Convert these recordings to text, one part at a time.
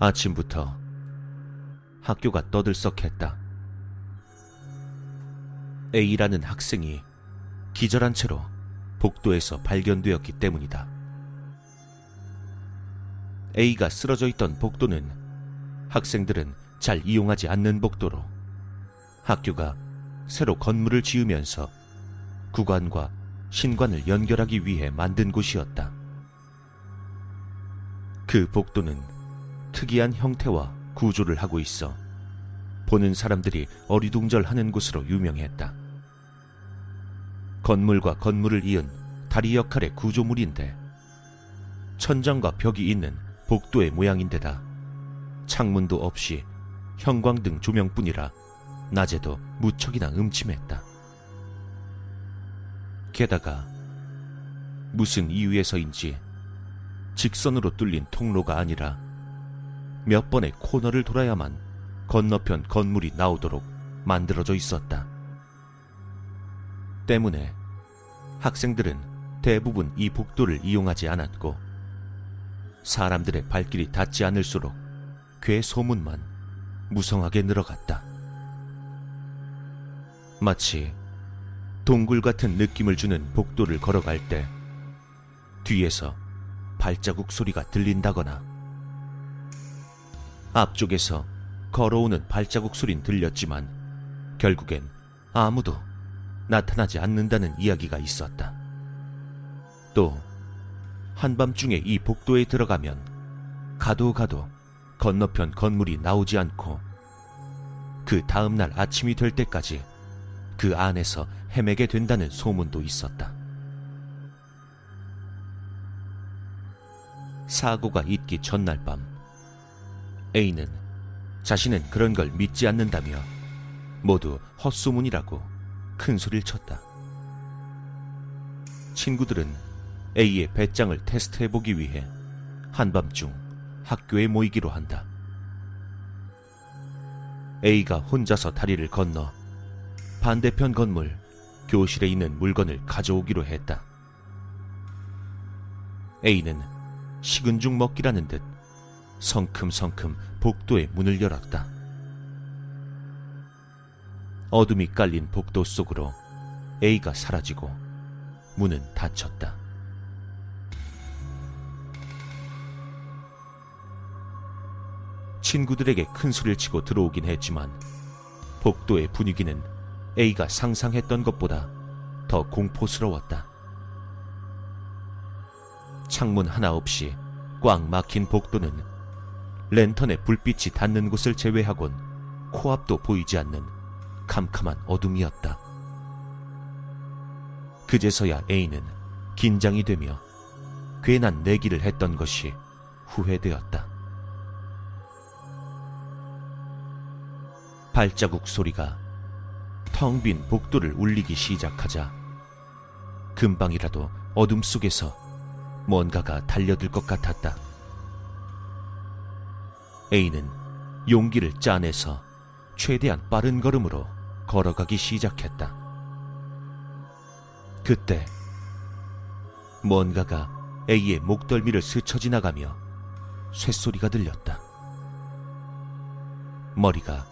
아침부터 학교가 떠들썩했다. A라는 학생이 기절한 채로 복도에서 발견되었기 때문이다. A가 쓰러져 있던 복도는 학생들은 잘 이용하지 않는 복도로 학교가 새로 건물을 지으면서 구관과 신관을 연결하기 위해 만든 곳이었다. 그 복도는 특이한 형태와 구조를 하고 있어 보는 사람들이 어리둥절하는 곳으로 유명했다. 건물과 건물을 이은 다리 역할의 구조물인데 천장과 벽이 있는 복도의 모양인데다 창문도 없이 형광등 조명뿐이라 낮에도 무척이나 음침했다. 게다가 무슨 이유에서인지 직선으로 뚫린 통로가 아니라 몇 번의 코너를 돌아야만 건너편 건물이 나오도록 만들어져 있었다. 때문에 학생들은 대부분 이 복도를 이용하지 않았고 사람들의 발길이 닿지 않을수록 괴 소문만 무성하게 늘어갔다. 마치 동굴 같은 느낌을 주는 복도를 걸어갈 때 뒤에서 발자국 소리가 들린다거나 앞쪽에서 걸어오는 발자국 소린 들렸지만 결국엔 아무도 나타나지 않는다는 이야기가 있었다. 또 한밤중에 이 복도에 들어가면 가도 가도 건너편 건물이 나오지 않고 그 다음날 아침이 될 때까지 그 안에서 헤매게 된다는 소문도 있었다. 사고가 있기 전날 밤, A는 자신은 그런 걸 믿지 않는다며 모두 헛소문이라고 큰 소리를 쳤다. 친구들은 A의 배짱을 테스트해보기 위해 한밤중 학교에 모이기로 한다. A가 혼자서 다리를 건너 반대편 건물 교실에 있는 물건을 가져오기로 했다. A는 식은 죽 먹기라는 듯 성큼성큼 복도의 문을 열었다. 어둠이 깔린 복도 속으로 A가 사라지고 문은 닫혔다. 친구들에게 큰 소리를 치고 들어오긴 했지만 복도의 분위기는 A가 상상했던 것보다 더 공포스러웠다. 창문 하나 없이 꽉 막힌 복도는 랜턴의 불빛이 닿는 곳을 제외하곤 코앞도 보이지 않는 캄캄한 어둠이었다. 그제서야 A는 긴장이 되며 괜한 내기를 했던 것이 후회되었다. 발자국 소리가 텅 빈 복도를 울리기 시작하자 금방이라도 어둠 속에서 뭔가가 달려들 것 같았다. A는 용기를 짜내서 최대한 빠른 걸음으로 걸어가기 시작했다. 그때 뭔가가 A의 목덜미를 스쳐 지나가며 쇳소리가 들렸다. 머리가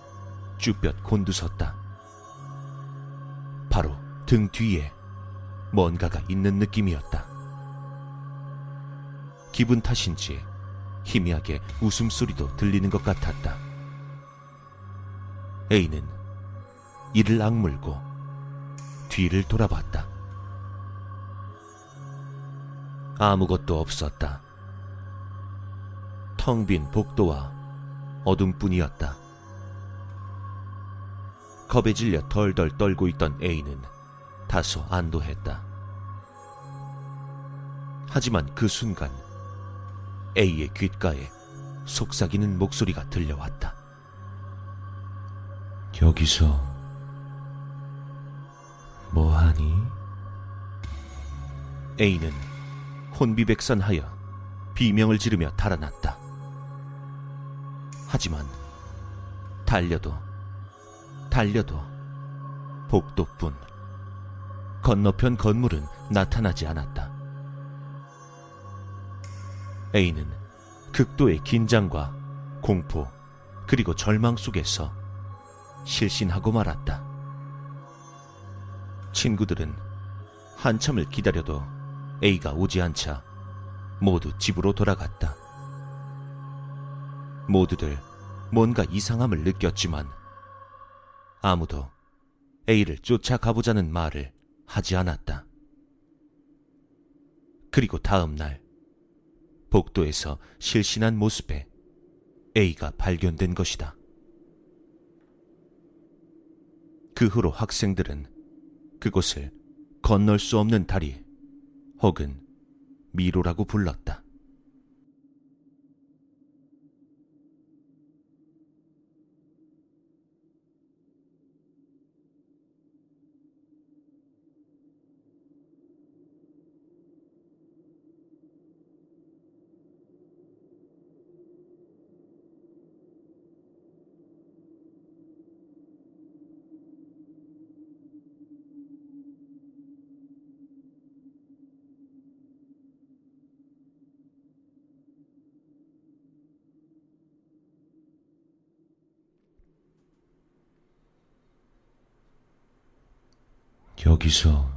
쭈뼛 곤두섰다. 바로 등 뒤에 뭔가가 있는 느낌이었다. 기분 탓인지 희미하게 웃음소리도 들리는 것 같았다. A는 이를 악물고 뒤를 돌아봤다. 아무것도 없었다. 텅 빈 복도와 어둠뿐이었다. 겁에 질려 덜덜 떨고 있던 A는 다소 안도했다. 하지만 그 순간 A의 귓가에 속삭이는 목소리가 들려왔다. 여기서 뭐 하니? A는 혼비백산하여 비명을 지르며 달아났다. 하지만 달려도 달려도 복도뿐 건너편 건물은 나타나지 않았다. A는 극도의 긴장과 공포, 그리고 절망 속에서 실신하고 말았다. 친구들은 한참을 기다려도 A가 오지 않자 모두 집으로 돌아갔다. 모두들 뭔가 이상함을 느꼈지만 아무도 A를 쫓아가보자는 말을 하지 않았다. 그리고 다음 날 복도에서 실신한 모습에 A가 발견된 것이다. 그 후로 학생들은 그곳을 건널 수 없는 다리 혹은 미로라고 불렀다. 여기서